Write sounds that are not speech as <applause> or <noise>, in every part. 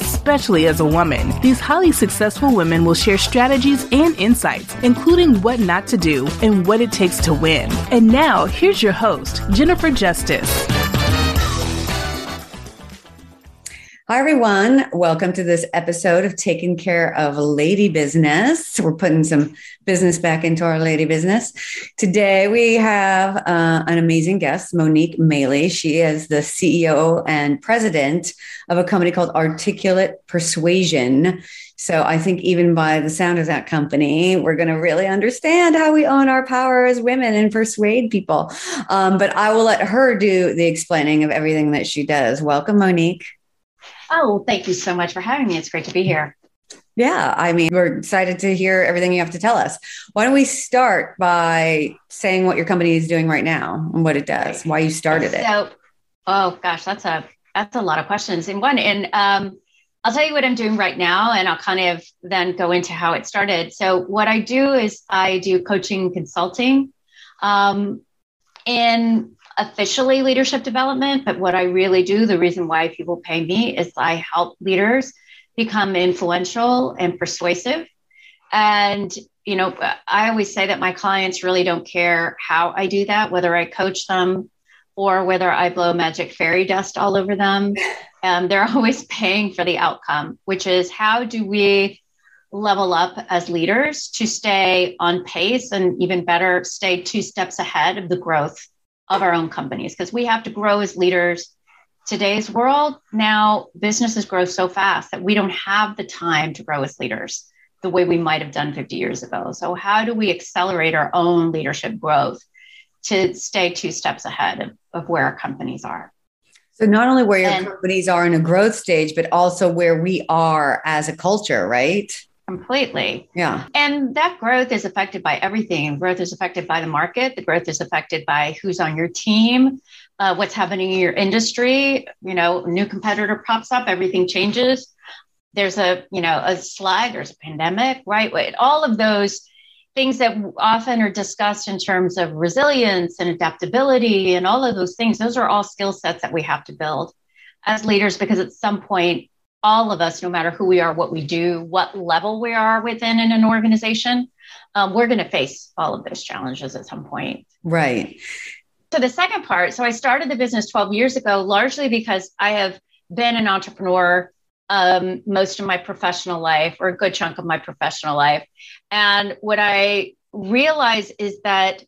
especially as a woman. These highly successful women will share strategies and insights, including what not to do and what it takes to win. And now, here's your host, Jennifer Justice. Hi, everyone. Welcome to this episode of Taking Care of Lady Business. We're putting some business back into our lady business. Today, we have uh, an amazing guest, Monique Maley. She is the CEO and president of a company called Articulate Persuasion. So I think even by the sound of that company, we're going to really understand how we own our power as women and persuade people. Um, but I will let her do the explaining of everything that she does. Welcome, Monique. Oh, thank you so much for having me. It's great to be here. Yeah, I mean, we're excited to hear everything you have to tell us. Why don't we start by saying what your company is doing right now and what it does, why you started it? So, oh gosh, that's a that's a lot of questions in one. And um, I'll tell you what I'm doing right now, and I'll kind of then go into how it started. So, what I do is I do coaching and consulting. Um, in officially leadership development, but what I really do, the reason why people pay me is I help leaders become influential and persuasive. And, you know, I always say that my clients really don't care how I do that, whether I coach them or whether I blow magic fairy dust all over them. <laughs> Um, they're always paying for the outcome, which is how do we level up as leaders to stay on pace and even better, stay two steps ahead of the growth of our own companies because we have to grow as leaders. Today's world, now businesses grow so fast that we don't have the time to grow as leaders the way we might have done 50 years ago. So, how do we accelerate our own leadership growth to stay two steps ahead of, of where our companies are? So, not only where your and, companies are in a growth stage, but also where we are as a culture, right? Completely. Yeah. And that growth is affected by everything. Growth is affected by the market. The growth is affected by who's on your team, uh, what's happening in your industry. You know, new competitor pops up, everything changes. There's a, you know, a slide, there's a pandemic, right? All of those things that often are discussed in terms of resilience and adaptability and all of those things, those are all skill sets that we have to build as leaders because at some point all of us, no matter who we are, what we do, what level we are within in an organization, um, we're going to face all of those challenges at some point. Right. So, the second part so, I started the business 12 years ago largely because I have been an entrepreneur um, most of my professional life, or a good chunk of my professional life. And what I realize is that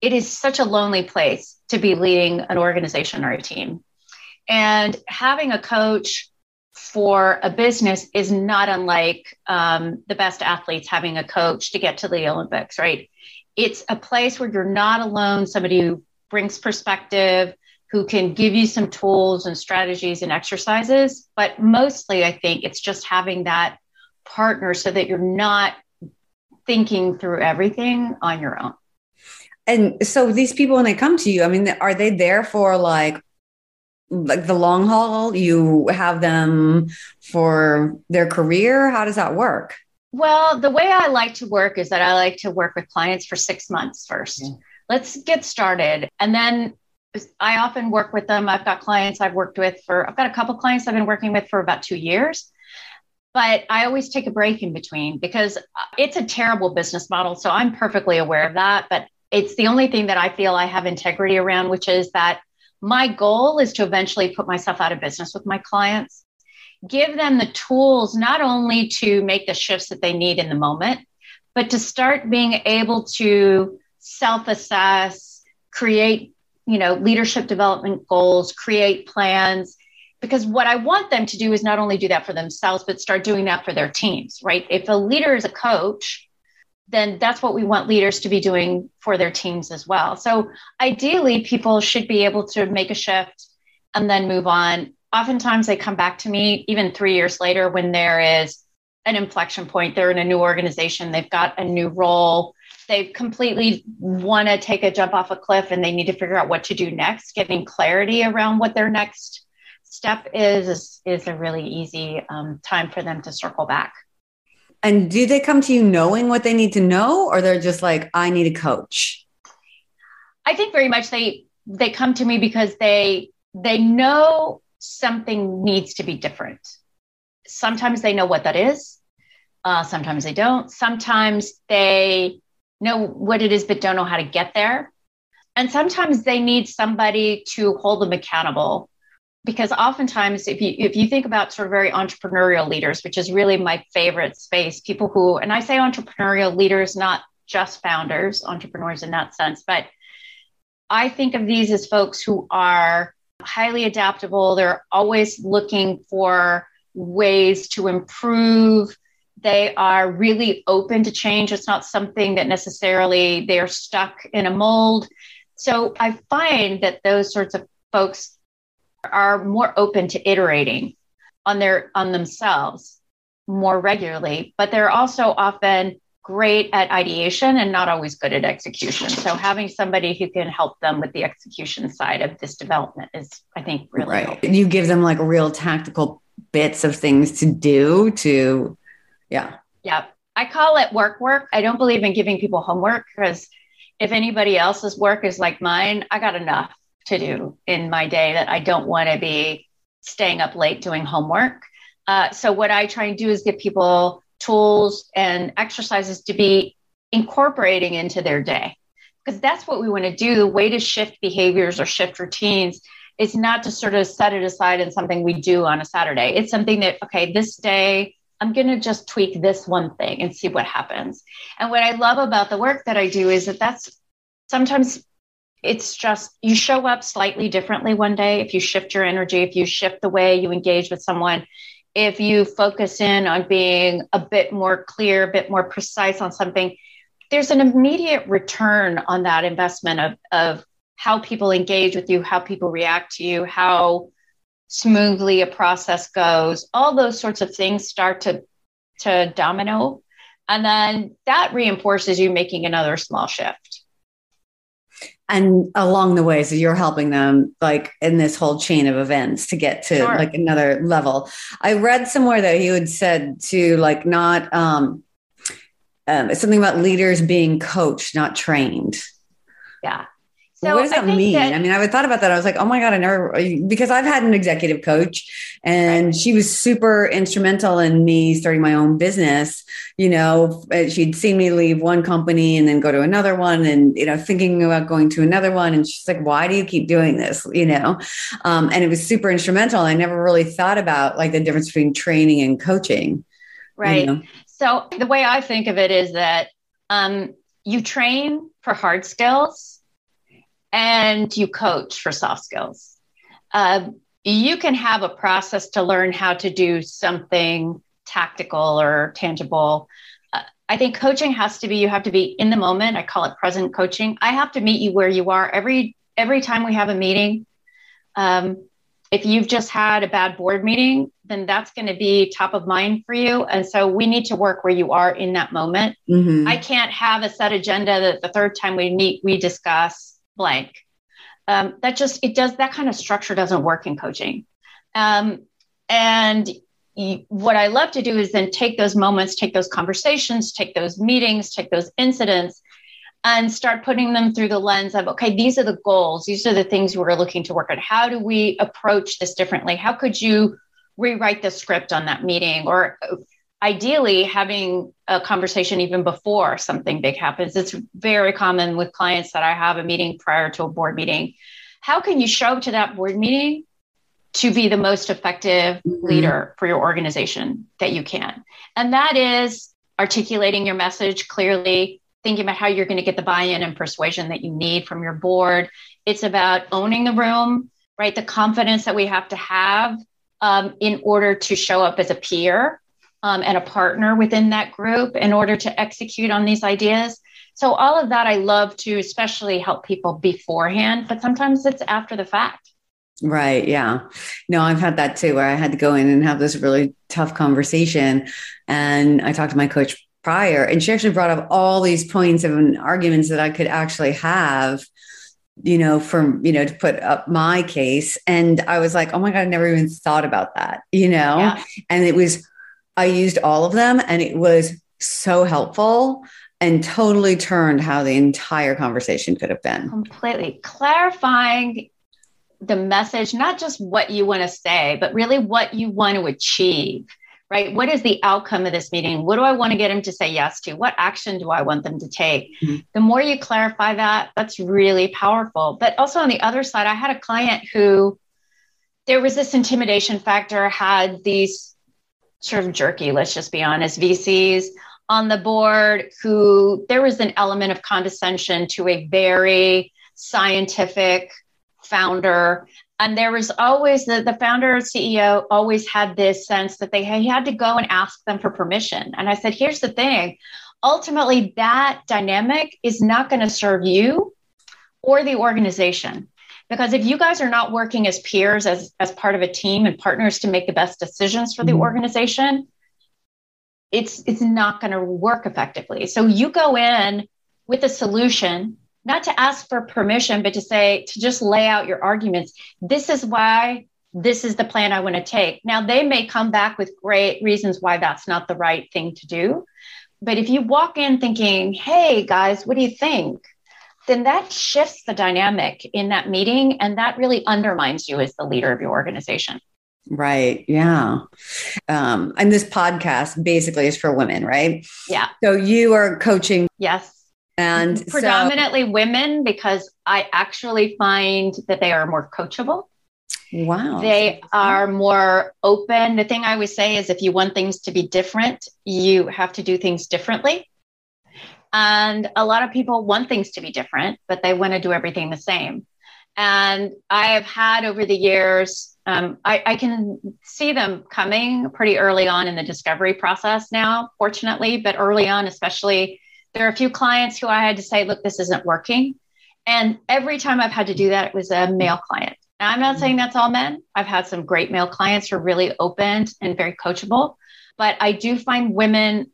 it is such a lonely place to be leading an organization or a team. And having a coach for a business is not unlike um, the best athletes having a coach to get to the Olympics, right? It's a place where you're not alone, somebody who brings perspective, who can give you some tools and strategies and exercises. But mostly, I think it's just having that partner so that you're not thinking through everything on your own. And so these people, when they come to you, I mean, are they there for like like the long haul? You have them for their career? How does that work? Well, the way I like to work is that I like to work with clients for six months first. Yeah. Let's get started. And then I often work with them. I've got clients I've worked with for, I've got a couple clients I've been working with for about two years. But I always take a break in between because uh, it's a terrible business model. So I'm perfectly aware of that. But it's the only thing that I feel I have integrity around, which is that my goal is to eventually put myself out of business with my clients. give them the tools not only to make the shifts that they need in the moment, but to start being able to self assess, create, you know, leadership development goals, create plans. Because what I want them to do is not only do that for themselves, but start doing that for their teams, right? If a leader is a coach, then that's what we want leaders to be doing for their teams as well. So ideally, people should be able to make a shift and then move on. Oftentimes, they come back to me even three years later when there is an inflection point. They're in a new organization, they've got a new role, they completely want to take a jump off a cliff and they need to figure out what to do next. Getting clarity around what their next step is is, is a really easy um, time for them to circle back. And do they come to you knowing what they need to know, or they're just like, I need a coach? I think very much they they come to me because they they know something needs to be different. Sometimes they know what that is. Uh, sometimes they don't. Sometimes they know what it is, but don't know how to get there. And sometimes they need somebody to hold them accountable because oftentimes if you if you think about sort of very entrepreneurial leaders which is really my favorite space people who and i say entrepreneurial leaders not just founders entrepreneurs in that sense but i think of these as folks who are highly adaptable. They're always looking for ways to improve. They are really open to change. It's not something that necessarily they're stuck in a mold. So i find that those sorts of folks are more open to iterating on their on themselves more regularly but they're also often great at ideation and not always good at execution. So having somebody who can help them with the execution side of this development is i think really right. helpful. you give them like real tactical bits of things to do to yeah. Yeah i call it work work. I don't believe in giving people homework because if anybody else's work is like mine i got enough to do in my day that I don't want to be staying up late doing homework. Uh, so, what I try and do is give people tools and exercises to be incorporating into their day because that's what we want to do. The way to shift behaviors or shift routines is not to sort of set it aside in something we do on a Saturday. It's something that, okay, this day, I'm going to just tweak this one thing and see what happens. And what I love about the work that I do is that that's sometimes it's just you show up slightly differently one day if you shift your energy, if you shift the way you engage with someone, if you focus in on being a bit more clear, a bit more precise on something, there's an immediate return on that investment of, of how people engage with you, how people react to you, how smoothly a process goes. All those sorts of things start to, to domino. And then that reinforces you making another small shift and along the way so you're helping them like in this whole chain of events to get to sure. like another level. I read somewhere that you had said to like not um, um something about leaders being coached not trained. Yeah so what does that mean? That, I mean, I thought about that. I was like, oh my God, I never, because I've had an executive coach and she was super instrumental in me starting my own business. You know, she'd seen me leave one company and then go to another one and, you know, thinking about going to another one. And she's like, why do you keep doing this? You know, um, and it was super instrumental. I never really thought about like the difference between training and coaching. Right. You know? So the way I think of it is that um, you train for hard skills and you coach for soft skills. Uh, you can have a process to learn how to do something tactical or tangible. Uh, I think coaching has to be you have to be in the moment. I call it present coaching. I have to meet you where you are every every time we have a meeting. Um, if you've just had a bad board meeting, then that's going to be top of mind for you. And so we need to work where you are in that moment. Mm-hmm. I can't have a set agenda that the third time we meet, we discuss blank. Um, that just it does that kind of structure doesn't work in coaching. Um, and what I love to do is then take those moments, take those conversations, take those meetings, take those incidents, and start putting them through the lens of okay, these are the goals, these are the things we're looking to work on. How do we approach this differently? How could you rewrite the script on that meeting or ideally having a conversation even before something big happens. It's very common with clients that I have a meeting prior to a board meeting. How can you show up to that board meeting to be the most effective mm-hmm. leader for your organization that you can. And that is articulating your message clearly, thinking about how you're going to get the buy in and persuasion that you need from your board. It's about owning the room, right? The confidence that we have to have um, in order to show up as a peer um, and a partner within that group in order to execute on these ideas. So, all of that I love to especially help people beforehand, but sometimes it's after the fact. Right. Yeah. No, I've had that too, where I had to go in and have this really tough conversation. And I talked to my coach prior, and she actually brought up all these points of arguments that I could actually have, you know, from, you know, to put up my case. And I was like, oh my God, I never even thought about that, you know? Yeah. And it was, I used all of them and it was so helpful and totally turned how the entire conversation could have been. Completely clarifying the message, not just what you want to say, but really what you want to achieve, right? What is the outcome of this meeting? What do I want to get them to say yes to? What action do I want them to take? Mm-hmm. The more you clarify that, that's really powerful. But also on the other side, I had a client who there was this intimidation factor, had these sort of jerky, let's just be honest, VCs on the board who there was an element of condescension to a very scientific founder. And there was always the, the founder or CEO always had this sense that they he had to go and ask them for permission. And I said, here's the thing ultimately, that dynamic is not going to serve you or the organization. Because if you guys are not working as peers, as, as part of a team and partners to make the best decisions for the mm-hmm. organization, it's it's not going to work effectively. So you go in with a solution not to ask for permission, but to say, to just lay out your arguments. This is why this is the plan I want to take. Now, they may come back with great reasons why that's not the right thing to do. But if you walk in thinking, hey, guys, what do you think? Then that shifts the dynamic in that meeting and that really undermines you as the leader of your organization. Right. Yeah. Um, and this podcast basically is for women, right? Yeah. So you are coaching. Yes and predominantly so, women because I actually find that they are more coachable. Wow. They are more open. The thing I always say is if you want things to be different, you have to do things differently. And a lot of people want things to be different, but they want to do everything the same. And I have had over the years, um, I, I, can see them coming pretty early on in the discovery process now, fortunately, but early on, especially there are a few clients who I had to say, look, this isn't working. And every time I've had to do that, it was a male client. Now, I'm not saying that's all men. I've had some great male clients who are really open and very coachable. But I do find women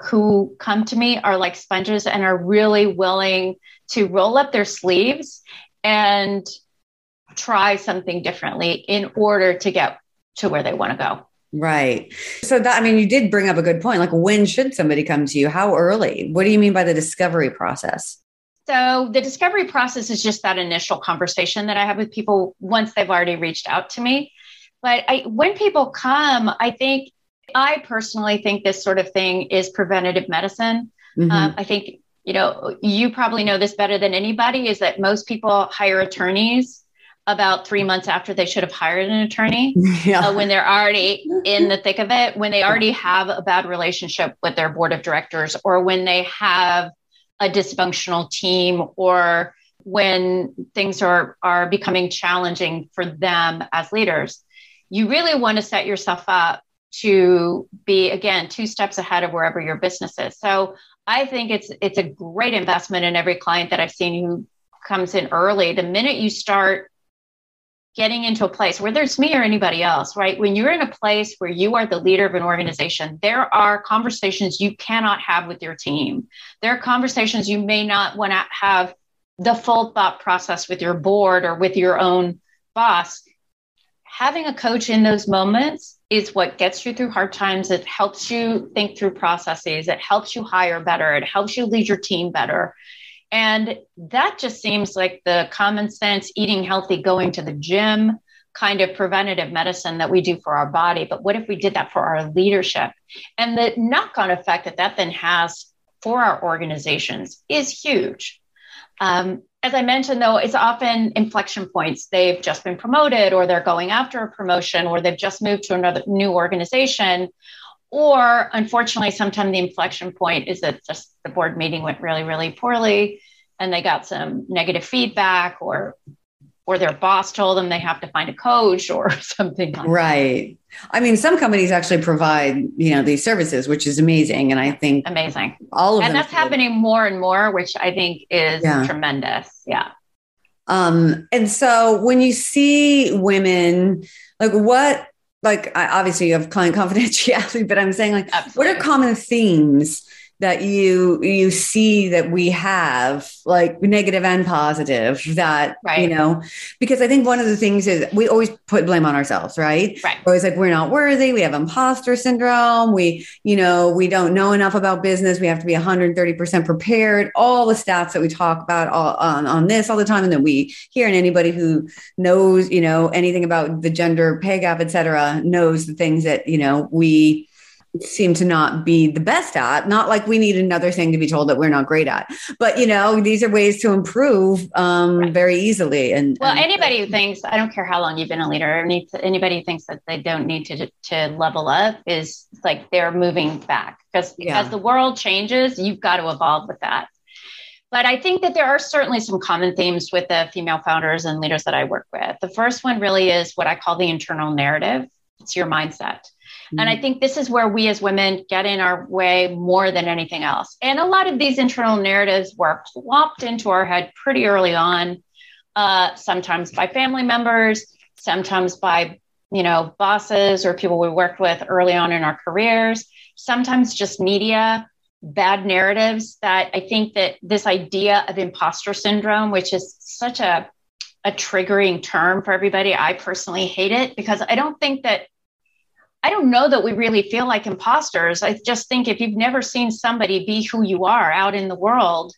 who come to me are like sponges and are really willing to roll up their sleeves and try something differently in order to get to where they want to go. Right. So that I mean you did bring up a good point. Like when should somebody come to you? How early? What do you mean by the discovery process? So the discovery process is just that initial conversation that I have with people once they've already reached out to me. But I, when people come, I think I personally think this sort of thing is preventative medicine. Mm-hmm. Um, I think you know you probably know this better than anybody is that most people hire attorneys about three months after they should have hired an attorney <laughs> yeah. uh, when they're already in the thick of it when they already have a bad relationship with their board of directors or when they have a dysfunctional team or when things are are becoming challenging for them as leaders you really want to set yourself up to be again two steps ahead of wherever your business is. So i think it's it's a great investment in every client that i've seen who comes in early. The minute you start getting into a place whether it's me or anybody else right? When you're in a place where you are the leader of an organization there are conversations you cannot have with your team. There are conversations you may not want to have the full thought process with your board or with your own boss having a coach in those moments is what gets you through hard times it helps you think through processes it helps you hire better it helps you lead your team better and that just seems like the common sense, eating healthy, going to the gym kind of preventative medicine that we do for our body. But what if we did that for our leadership? And the knock on effect that that then has for our organizations is huge. Um, as I mentioned, though, it's often inflection points. They've just been promoted, or they're going after a promotion, or they've just moved to another new organization. Or unfortunately, sometimes the inflection point is that just the board meeting went really, really poorly and they got some negative feedback or or their boss told them they have to find a coach or <laughs> something like right that. i mean some companies actually provide you know these services which is amazing and i think amazing all of and that's happening more and more which i think is yeah. tremendous yeah um and so when you see women like what like obviously you have client <laughs> confidentiality but i'm saying like Absolutely. what are common themes that you you see that we have like negative and positive that right. you know because i think one of the things is we always put blame on ourselves right? Right. Always like we're not worthy. We have imposter syndrome. We you know we don't know enough about business. We have to be 130% prepared. All the stats that we talk about all, on, on this all the time and that we hear and anybody who knows you know anything about the gender pay gap et cetera knows the things that you know we seem to not be the best at not like we need another thing to be told that we're not great at but you know these are ways to improve um, right. very easily and well anybody who thinks i don't care how long you've been a leader anybody who thinks that they don't need to to level up is like they're moving back because yeah. as the world changes you've got to evolve with that but I think that there are certainly some common themes with the female founders and leaders that I work with. The first one really is what I call the internal narrative. It's your mindset. And I think this is where we as women get in our way more than anything else. And a lot of these internal narratives were plopped into our head pretty early on, uh, sometimes by family members, sometimes by you know bosses or people we worked with early on in our careers, sometimes just media bad narratives that I think that this idea of imposter syndrome, which is such a a triggering term for everybody. I personally hate it because I don't think that I don't know that we really feel like imposters. I just think if you've never seen somebody be who you are out in the world,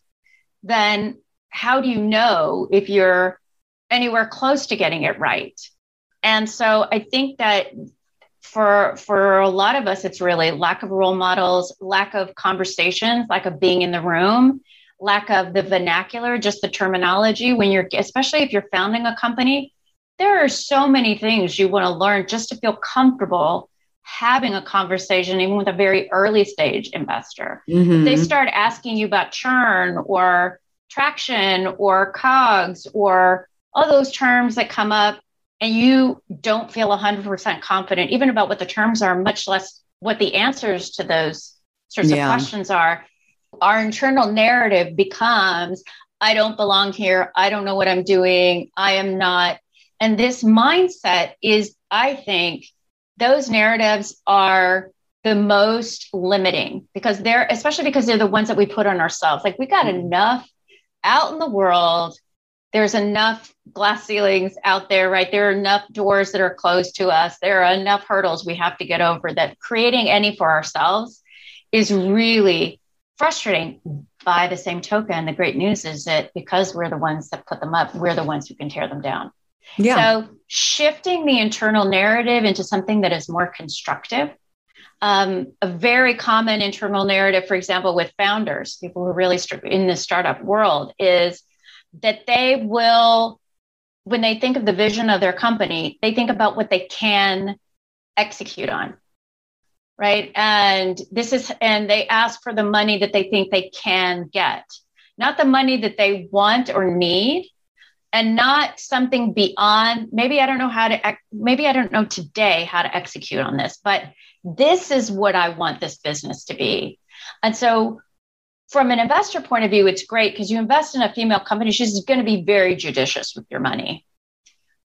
then how do you know if you're anywhere close to getting it right? And so I think that for for a lot of us it's really lack of role models, lack of conversations, lack of being in the room, lack of the vernacular, just the terminology when you're especially if you're founding a company, there are so many things you want to learn just to feel comfortable having a conversation, even with a very early stage investor. Mm-hmm. They start asking you about churn or traction or COGS or all those terms that come up, and you don't feel 100% confident, even about what the terms are, much less what the answers to those sorts yeah. of questions are. Our internal narrative becomes I don't belong here. I don't know what I'm doing. I am not. And this mindset is, I think, those narratives are the most limiting because they're especially because they're the ones that we put on ourselves. Like we got mm-hmm. enough out in the world. There's enough glass ceilings out there right? There are enough doors that are closed to us. There are enough hurdles we have to get over that creating any for ourselves is really frustrating. By the same token the great news is that because we're the ones that put them up we're the ones who can tear them down yeah. So shifting the internal narrative into something that is more constructive. Um, a very common internal narrative, for example, with founders, people who are really in the startup world, is that they will, when they think of the vision of their company, they think about what they can execute on. Right. And this is, and they ask for the money that they think they can get, not the money that they want or need, and not something beyond maybe i don't know how to maybe i don't know today how to execute on this but this is what i want this business to be. And so from an investor point of view it's great because you invest in a female company she's going to be very judicious with your money.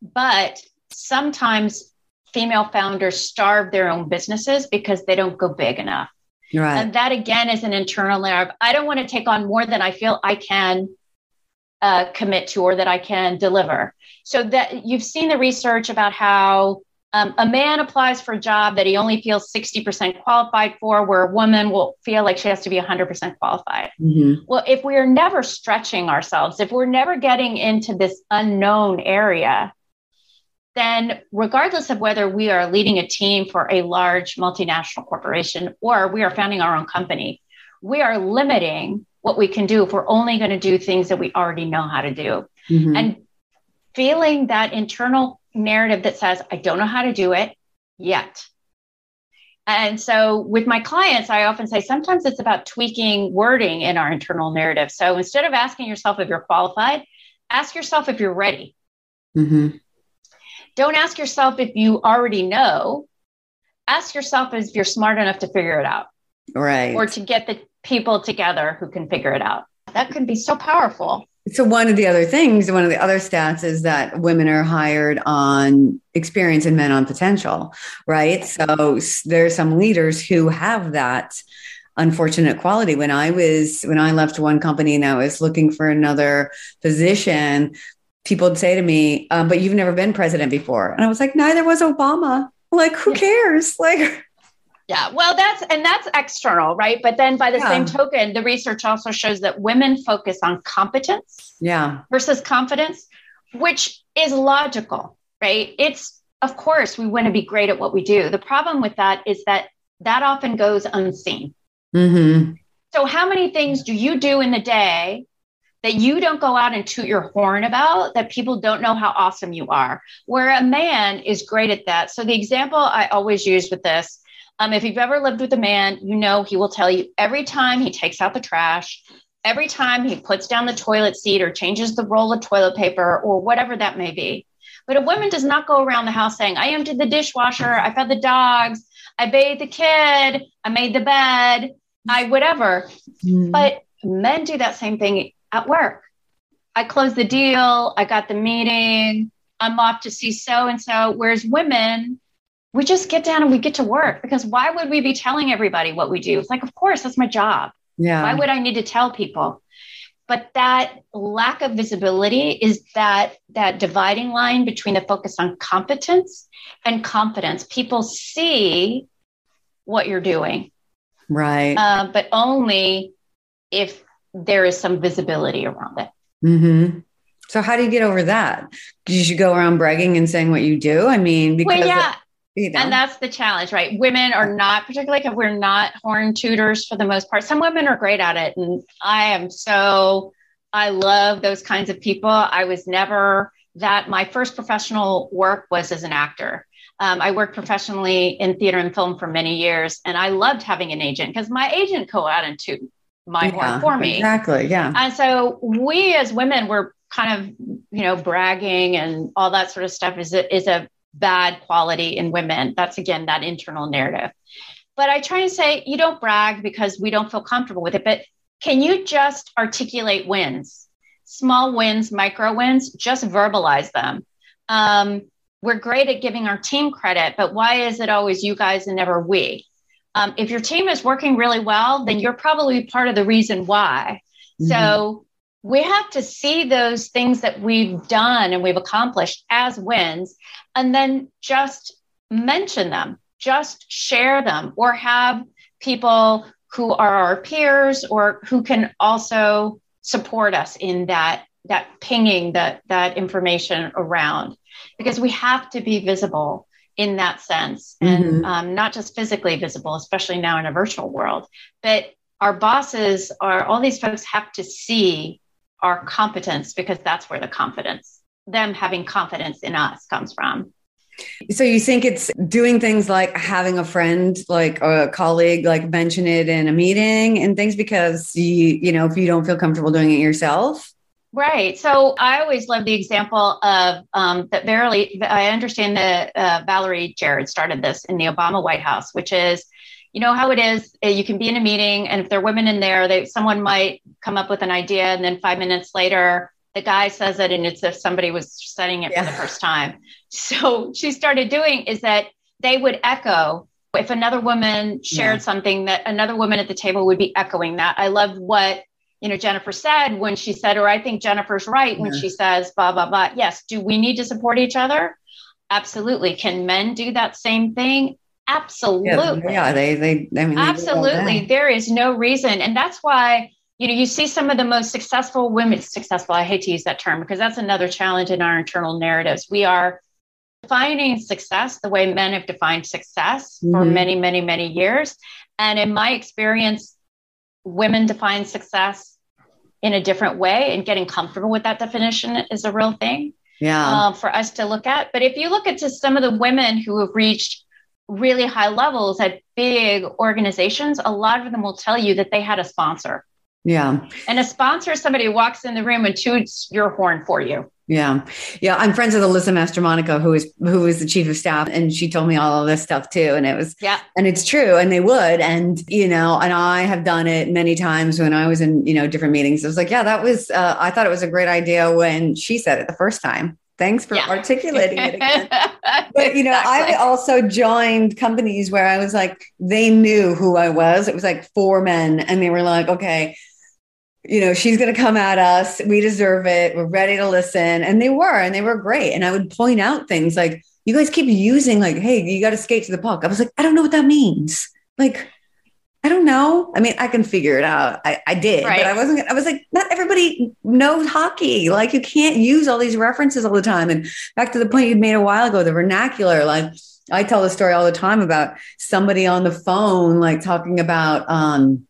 But sometimes female founders starve their own businesses because they don't go big enough. Right. and that again is an internal narrative. I don't want to take on more than i feel i can uh, commit to or that I can deliver. So that you've seen the research about how um, a man applies for a job that he only feels 60% qualified for, where a woman will feel like she has to be 100% qualified. Mm-hmm. Well, if we are never stretching ourselves, if we're never getting into this unknown area, then regardless of whether we are leading a team for a large multinational corporation or we are founding our own company, we are limiting what we can do if we're only going to do things that we already know how to do. Mm-hmm. And feeling that internal narrative that says, I don't know how to do it yet. And so with my clients, I often say sometimes it's about tweaking wording in our internal narrative. So instead of asking yourself if you're qualified, ask yourself if you're ready. Mm-hmm. Don't ask yourself if you already know. Ask yourself if you're smart enough to figure it out. Right. Or to get the people together who can figure it out. That can be so powerful. So one of the other things, one of the other stats is that women are hired on experience and men on potential, right? So there's some leaders who have that unfortunate quality. When I was when I left one company and I was looking for another position, people would say to me, um, "But you've never been president before," and I was like, "Neither was Obama." Like, who cares? <laughs> Like, yeah, well, that's and that's external, right? But then by the yeah. same token, the research also shows that women focus on competence, yeah, versus confidence, which is logical, right? It's of course we want to be great at what we do. The problem with that is that that often goes unseen. Mm-hmm. So, how many things do you do in the day that you don't go out and toot your horn about that people don't know how awesome you are? Where a man is great at that. So, the example I always use with this um, if you've ever lived with a man, you know he will tell you every time he takes out the trash, every time he puts down the toilet seat or changes the roll of toilet paper or whatever that may be. But a woman does not go around the house saying, I emptied the dishwasher, I fed the dogs, I bathed the kid, I made the bed, I whatever. Mm. But men do that same thing at work. I closed the deal, I got the meeting, I'm off to see so and so. Whereas women, we just get down and we get to work because why would we be telling everybody what we do? It's like, of course, that's my job. Yeah. Why would I need to tell people? But that lack of visibility is that that dividing line between the focus on competence and confidence. People see what you're doing, right? Uh, but only if there is some visibility around it. Mm-hmm. So how do you get over that? You should go around bragging and saying what you do. I mean, because well, yeah. You know? And that's the challenge, right? Women are not, particularly if we're not horn tooters for the most part. Some women are great at it. And I am so, I love those kinds of people. I was never that. My first professional work was as an actor. Um, I worked professionally in theater and film for many years, and I loved having an agent because my agent co out and toot my yeah, horn for me. Exactly. Yeah. And so we as women were kind of, you know, bragging and all that sort of stuff is a, is a bad quality in women. That's again that internal narrative. But I try and say you don't brag because we don't feel comfortable with it. But can you just articulate wins, small wins, micro wins? Just verbalize them. Um, we're great at giving our team credit, but why is it always you guys and never we? Um, if your team is working really well, then you're probably part of the reason why. Mm-hmm. So we have to see those things that we've done and we've accomplished as wins and then just mention them, just share them, or have people who are our peers or who can also support us in that that pinging that that information around because we have to be visible in that sense and mm-hmm. um, not just physically visible especially now in a virtual world but our bosses are all these folks have to see our competence because that's where the confidence, them having confidence in us comes from. So you think it's doing things like having a friend, like a colleague, like mention it in a meeting and things because you, you know, if you don't feel comfortable doing it yourself. Right. So I always love the example of um, that. Verily, I understand that uh, Valerie Jarrett started this in the Obama White House, which is you know how it is uh, you can be in a meeting and if there are women in there they someone might come up with an idea and then five minutes later the guy says it and it's if somebody was studying it yeah. for the first time so she started doing is that they would echo if another woman shared yeah. something that another woman at the table would be echoing that i love what you know jennifer said when she said or i think jennifer's right yeah. when she says blah blah blah yes do we need to support each other absolutely can men do that same thing Absolutely. Yeah, yeah they, they, I mean, absolutely. There is no reason. And that's why, you know, you see some of the most successful women, successful, I hate to use that term because that's another challenge in our internal narratives. We are defining success the way men have defined success mm-hmm. for many, many, many years. And in my experience, women define success in a different way and getting comfortable with that definition is a real thing yeah. Uh, for us to look at. But if you look at just some of the women who have reached really high levels at big organizations, a lot of them will tell you that they had a sponsor. Yeah. And a sponsor is somebody who walks in the room and toots your horn for you. Yeah. Yeah. I'm friends with Alyssa Mastromonaco, who is who is the chief of staff. And she told me all of this stuff too. And it was yeah. And it's true. And they would. And, you know, and I have done it many times when I was in, you know, different meetings. It was like, yeah, that was uh, I thought it was a great idea when she said it the first time. Thanks for yeah. <laughs> articulating it again. but you know, exactly. I also joined companies where I was like, they knew who I was. It was like four men, and they were like, okay, you know, she's going to come at us. We deserve it. We're ready to listen. And they were, and they were great. And I would point out things like, you guys keep using, like, hey, you got to skate to the puck. I was like, I don't know what that means. Like, I don't know. I mean, I can figure it out. I, I did, right. but I wasn't, I was like, not everybody knows hockey. Like, you can't use all these references all the time. And back to the point you made a while ago, the vernacular, like, I tell the story all the time about somebody on the phone, like talking about, um,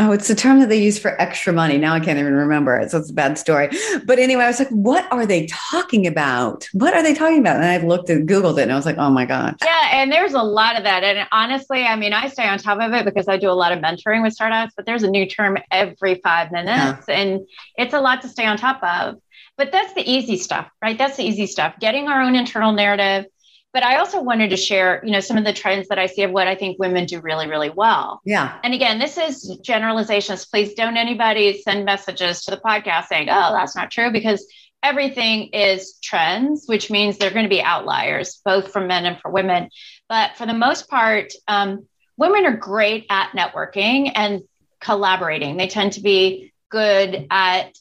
Oh, it's the term that they use for extra money. Now I can't even remember it. So it's a bad story. But anyway, I was like, what are they talking about? What are they talking about? And I looked at Googled it and I was like, oh my God. Yeah. And there's a lot of that. And honestly, I mean, I stay on top of it because I do a lot of mentoring with startups, but there's a new term every five minutes. Yeah. And it's a lot to stay on top of. But that's the easy stuff, right? That's the easy stuff. Getting our own internal narrative, but I also wanted to share, you know, some of the trends that I see of what I think women do really, really well. Yeah. And again, this is generalizations. Please don't anybody send messages to the podcast saying, oh, that's not true, because everything is trends, which means they're going to be outliers, both for men and for women. But for the most part, um, women are great at networking and collaborating. They tend to be good at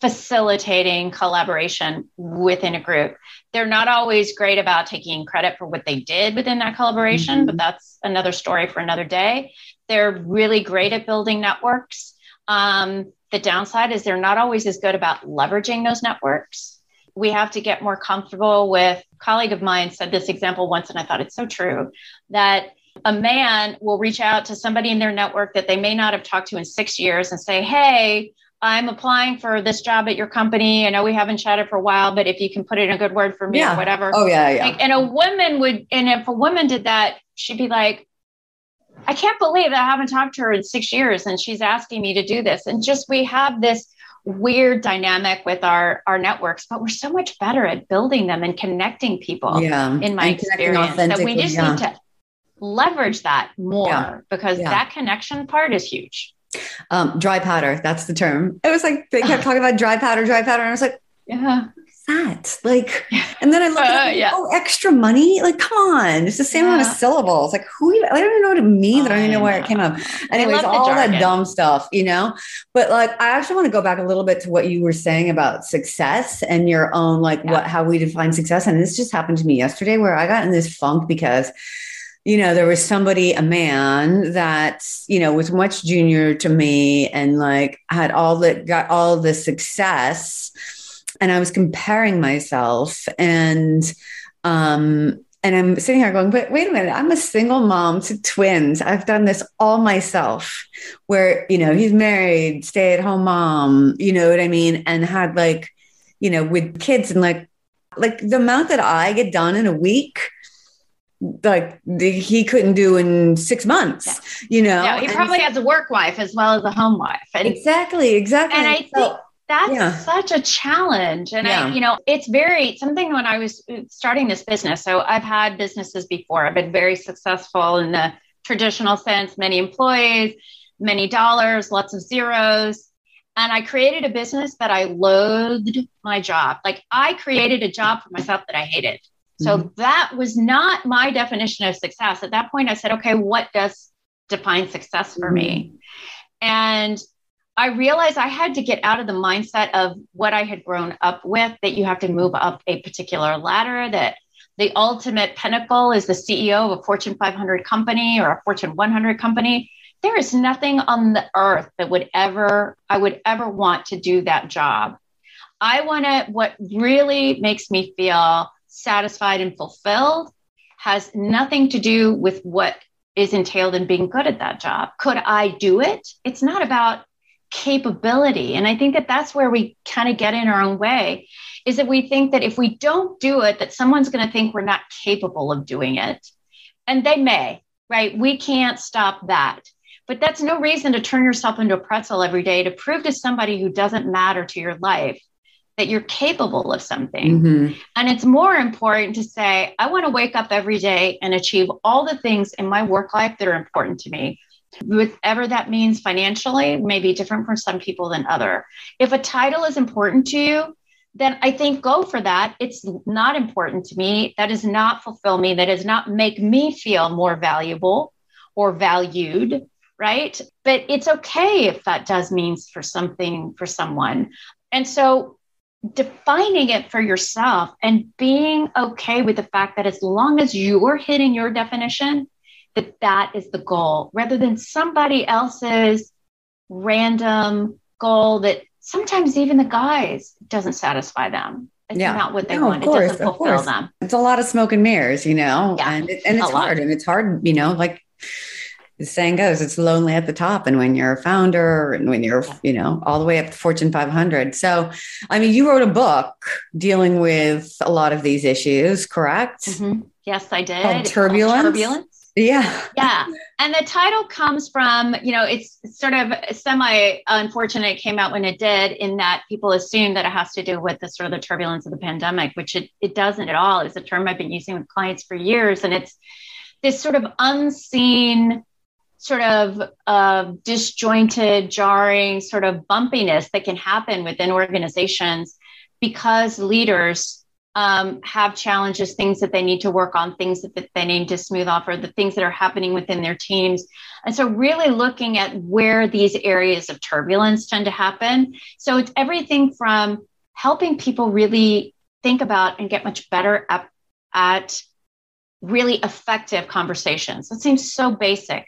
facilitating collaboration within a group. They're not always great about taking credit for what they did within that collaboration, mm-hmm. but that's another story for another day. They're really great at building networks. Um, the downside is they're not always as good about leveraging those networks. We have to get more comfortable with. A colleague of mine said this example once, and I thought it's so true that a man will reach out to somebody in their network that they may not have talked to in six years and say, Hey, I'm applying for this job at your company. I know we haven't chatted for a while, but if you can put in a good word for me yeah. or whatever. Oh, yeah, yeah. Like, and a woman would, and if a woman did that, she'd be like, I can't believe I haven't talked to her in six years and she's asking me to do this. And just we have this weird dynamic with our our networks, but we're so much better at building them and connecting people. Yeah. In my and experience, that we just yeah. need to leverage that more yeah. because that connection part is huge. Um, dry powder, that's the term. It was like they kept talking about dry powder, dry powder, and I was like, yeah. What's That like, and then I looked at uh, yeah. oh, extra money. Like, come on, it's the same yeah. amount of syllables. Like, who? Even, I don't even know what it means. I don't even know where it came up. Anyways, all that dumb stuff, you know. But like, I actually want to go back a little bit to what you were saying about success and your own, like, yeah. what how we define success. And this just happened to me yesterday, where I got in this funk because you know, there was somebody, a man that, you know, was much junior to me and like had all that, got all the success. And I was comparing myself and, um, and I'm sitting here going, but wait a minute, I'm a single mom to twins. I've done this all myself, where, you know, he's married, stay at home mom, you know what I mean? And had like, you know, with kids and like, like the amount that I get done in a week like he couldn't do in six months, yeah. you know. Yeah, he probably has a work wife as well as a home wife. And, exactly, exactly. And I so, think that's yeah. such a challenge. And yeah. I, you know, it's very something when I was uh, starting this business. So I've had businesses before. I've been very successful in the traditional sense, many employees, many dollars, lots of zeros. And I created a business that I loathed my job. Like I created a job for myself that I hated. So mm-hmm. that was not my definition of success. At that point, I said, okay, what does define success for mm-hmm. me? And I realized I had to get out of the mindset of what I had grown up with that you have to move up a particular ladder, that the ultimate pinnacle is the CEO of a Fortune 500 company or a Fortune 100 company. There is nothing on the earth that would ever, I would ever want to do that job. I want to, what really makes me feel satisfied and fulfilled has nothing to do with what is entailed in being good at that job. Could I do it? It's not about capability. And I think that that's where we kind of get in our own way is that we think that if we don't do it, that someone's going to think we're not capable of doing it. And they may, right? We can't stop that. But that's no reason to turn yourself into a pretzel every day to prove to somebody who doesn't matter to your life that you're capable of something. Mm-hmm. And it's more important to say, I want to wake up every day and achieve all the things in my work life that are important to me. Whatever that means financially may be different for some people than other. If a title is important to you, then I think go for that. It's not important to me. That does not fulfill me. That does not make me feel more valuable or valued, right? But it's okay if that does means for something for someone. And so defining it for yourself and being okay with the fact that as long as you're hitting your definition that that is the goal rather than somebody else's random goal that sometimes even the guys doesn't satisfy them it's yeah. not what they no, want. Course, it doesn't fulfill them. It's a lot of smoke and mirrors, you know, yeah, and, it, and it's hard lot. and it's hard, you know, like the saying goes, it's lonely at the top. And when you're a founder and when you're, you know, all the way up to Fortune 500. So, I mean, you wrote a book dealing with a lot of these issues, correct? Mm-hmm. Yes, I did. Called Turbulence. Turbulence. Yeah. Yeah. And the title comes from, you know, it's sort of semi unfortunate it came out when it did, in that people assume that it has to do with the sort of the turbulence of the pandemic, which it, it doesn't at all. It's a term I've been using with clients for years. And it's this sort of unseen sort of uh, disjointed, jarring sort of bumpiness that can happen within organizations because leaders um, have challenges, things that they need to work on, things that they need to smooth off, or the things that are happening within their teams. And so, really looking at where these areas of turbulence tend to happen. So, it's everything from helping people really think about and get much better at, at really effective conversations. It seems so basic,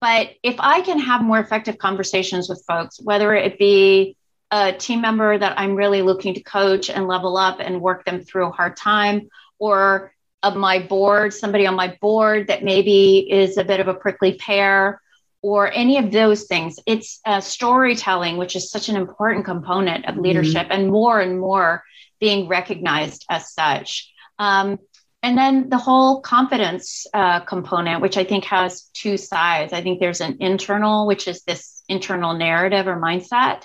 but if I can have more effective conversations with folks, whether it be a team member that I'm really looking to coach and level up and work them through a hard time, or of my board, somebody on my board that maybe is a bit of a prickly pear, or any of those things. It's uh, storytelling, which is such an important component of mm-hmm. leadership, mm-hmm. and more and more being recognized as such. Um, and then the whole confidence uh, component, which I think has two sides. I think there's an internal, which is this internal narrative or mindset,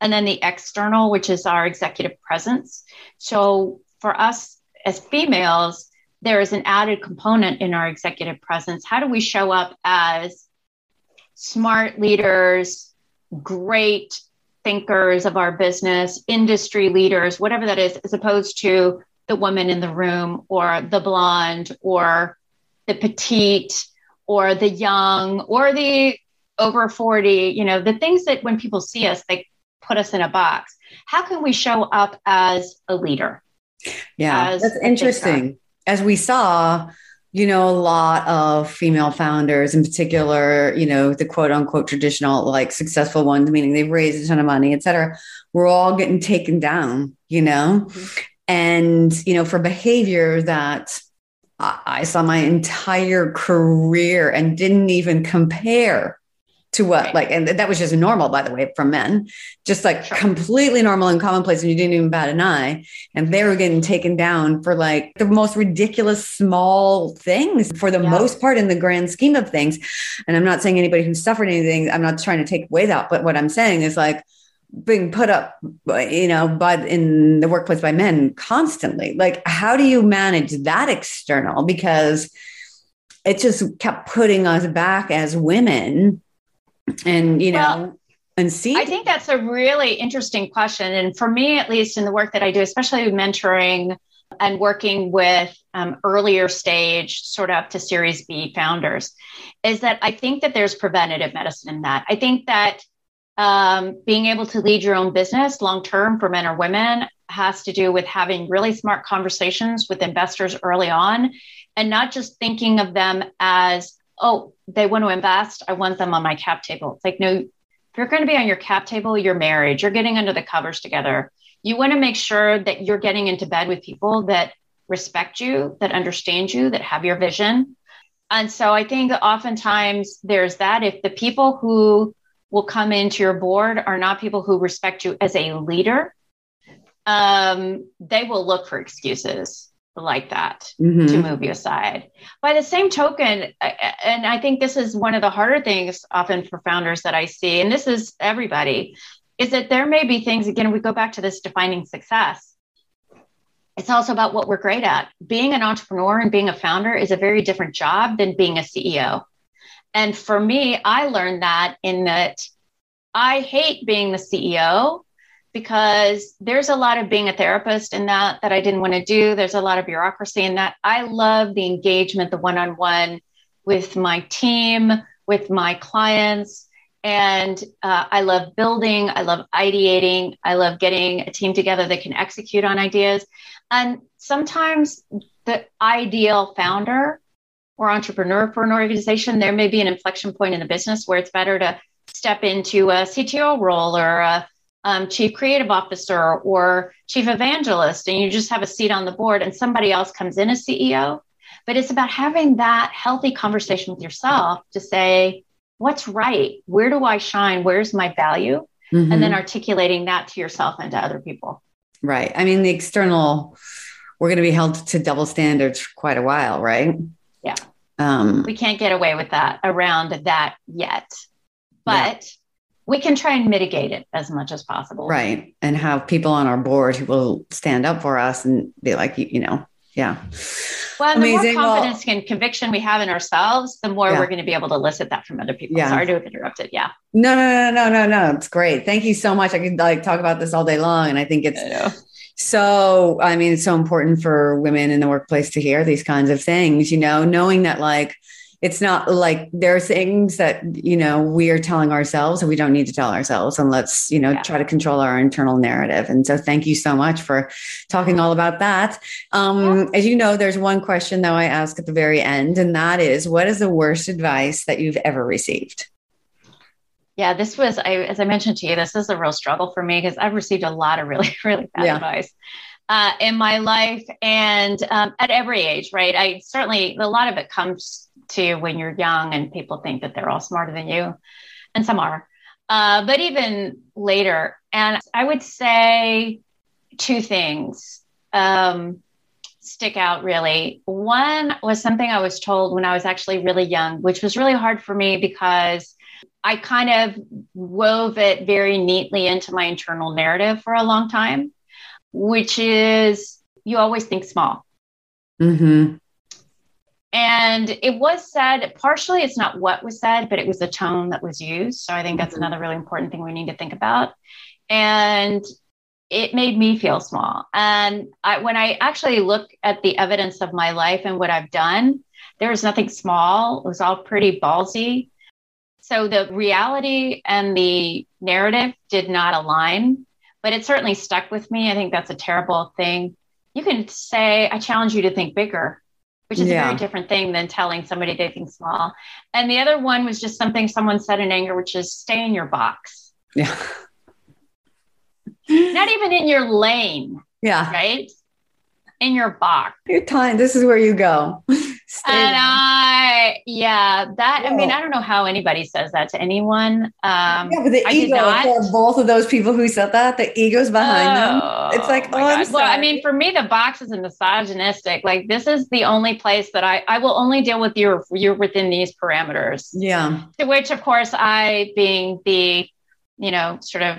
and then the external, which is our executive presence. So for us as females, there is an added component in our executive presence. How do we show up as smart leaders, great thinkers of our business, industry leaders, whatever that is, as opposed to the woman in the room or the blonde or the petite or the young or the over 40 you know the things that when people see us they put us in a box. How can we show up as a leader? Yeah that's interesting. As we saw you know a lot of female founders in particular you know the quote unquote traditional like successful ones meaning they've raised a ton of money et cetera we're all getting taken down you know? Mm-hmm and you know for behavior that I saw my entire career and didn't even compare to what like and that was just normal by the way from men just like sure. completely normal and commonplace and you didn't even bat an eye and they were getting taken down for like the most ridiculous small things for the yeah. most part in the grand scheme of things and i'm not saying anybody who suffered anything i'm not trying to take away that but what i'm saying is like being put up you know by in the workplace by men constantly. Like how do you manage that external? Because it just kept putting us back as women and you know well, and see i think that's a really interesting question. And for me at least in the work that i do especially mentoring and working with um, earlier stage sort of up to series b founders is that i think that there's preventative medicine in that. I think that um, being able to lead your own business long term for men or women has to do with having really smart conversations with investors early on and not just thinking of them as, oh, they want to invest. I want them on my cap table. It's like, no, if you're going to be on your cap table, you're married, you're getting under the covers together. You want to make sure that you're getting into bed with people that respect you, that understand you, that have your vision. and so I think oftentimes there's that. If the people who will come into your board are not people who respect you as a leader, um, they will look for excuses like that mm-hmm. to move you aside. By the same token, and I think this is one of the harder things often for founders that I see, and this is everybody, is that there may be things, again, we go back to this defining success. It's also about what we're great at. Being an entrepreneur and being a founder is a very different job than being a CEO. And for me, I learned that in that I hate being the CEO because there's a lot of being a therapist in that that I didn't want to do. There's a lot of bureaucracy in that. I love the engagement, the one on one with my team, with my clients. And uh, I love building, I love ideating, I love getting a team together that can execute on ideas. And sometimes the ideal founder or entrepreneur for an organization, there may be an inflection point in the business where it's better to step into a CTO role or a um, chief creative officer or chief evangelist, and you just have a seat on the board, and somebody else comes in as CEO. But it's about having that healthy conversation with yourself to say, what's right? Where do I shine? Where's my value? Mm-hmm. And then articulating that to yourself and to other people. Right. I mean, the external, we're going to be held to double standards for quite a while, right? Yeah. Um, we can't get away with that around that yet. But yeah we can try and mitigate it as much as possible. Right. And have people on our board who will stand up for us and be like, you, you know, yeah. Well, Amazing. the more confidence well, and conviction we have in ourselves, the more yeah. we're going to be able to elicit that from other people. Yeah. Sorry to have interrupted. Yeah. No, no, no, no, no, no. It's great. Thank you so much. I could like talk about this all day long. And I think it's I so, I mean, it's so important for women in the workplace to hear these kinds of things, you know, knowing that like, it's not like there are things that you know we are telling ourselves and we don't need to tell ourselves and let's you know yeah. try to control our internal narrative and so thank you so much for talking all about that um, yeah. as you know there's one question though i ask at the very end and that is what is the worst advice that you've ever received yeah this was I, as i mentioned to you this is a real struggle for me because i've received a lot of <laughs> really really bad yeah. advice uh, in my life and um, at every age right i certainly a lot of it comes to when you're young and people think that they're all smarter than you, and some are. Uh, but even later, and I would say two things um, stick out really. One was something I was told when I was actually really young, which was really hard for me because I kind of wove it very neatly into my internal narrative for a long time, which is you always think small. Mm-hmm. And it was said, partially it's not what was said, but it was the tone that was used. So I think that's mm-hmm. another really important thing we need to think about. And it made me feel small. And I, when I actually look at the evidence of my life and what I've done, there was nothing small. It was all pretty ballsy. So the reality and the narrative did not align, but it certainly stuck with me. I think that's a terrible thing. You can say, I challenge you to think bigger which is yeah. a very different thing than telling somebody they think small. And the other one was just something someone said in anger, which is stay in your box. Yeah. <laughs> Not even in your lane. Yeah. Right? In your box. Your time. This is where you go. And. I, yeah, that, Whoa. I mean, I don't know how anybody says that to anyone. Um, yeah, but the I ego for both of those people who said that, the ego's behind oh, them. It's like, oh, I'm well, I mean, for me, the box is a misogynistic. Like, this is the only place that I, I will only deal with you you're within these parameters. Yeah. To which, of course, I, being the, you know, sort of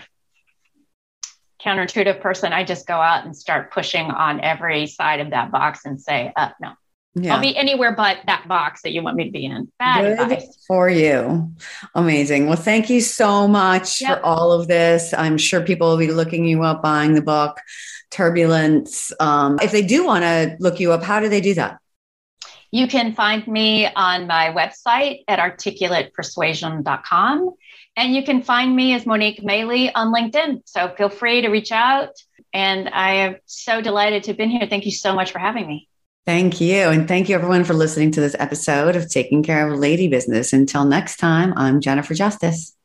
counterintuitive person, I just go out and start pushing on every side of that box and say, uh, no, yeah. I'll be anywhere but that box that you want me to be in. Bad Good advice. for you. Amazing. Well, thank you so much yep. for all of this. I'm sure people will be looking you up, buying the book, Turbulence. Um, if they do want to look you up, how do they do that? You can find me on my website at articulatepersuasion.com. And you can find me as Monique Maley on LinkedIn. So feel free to reach out. And I am so delighted to have been here. Thank you so much for having me. Thank you. And thank you, everyone, for listening to this episode of Taking Care of Lady Business. Until next time, I'm Jennifer Justice.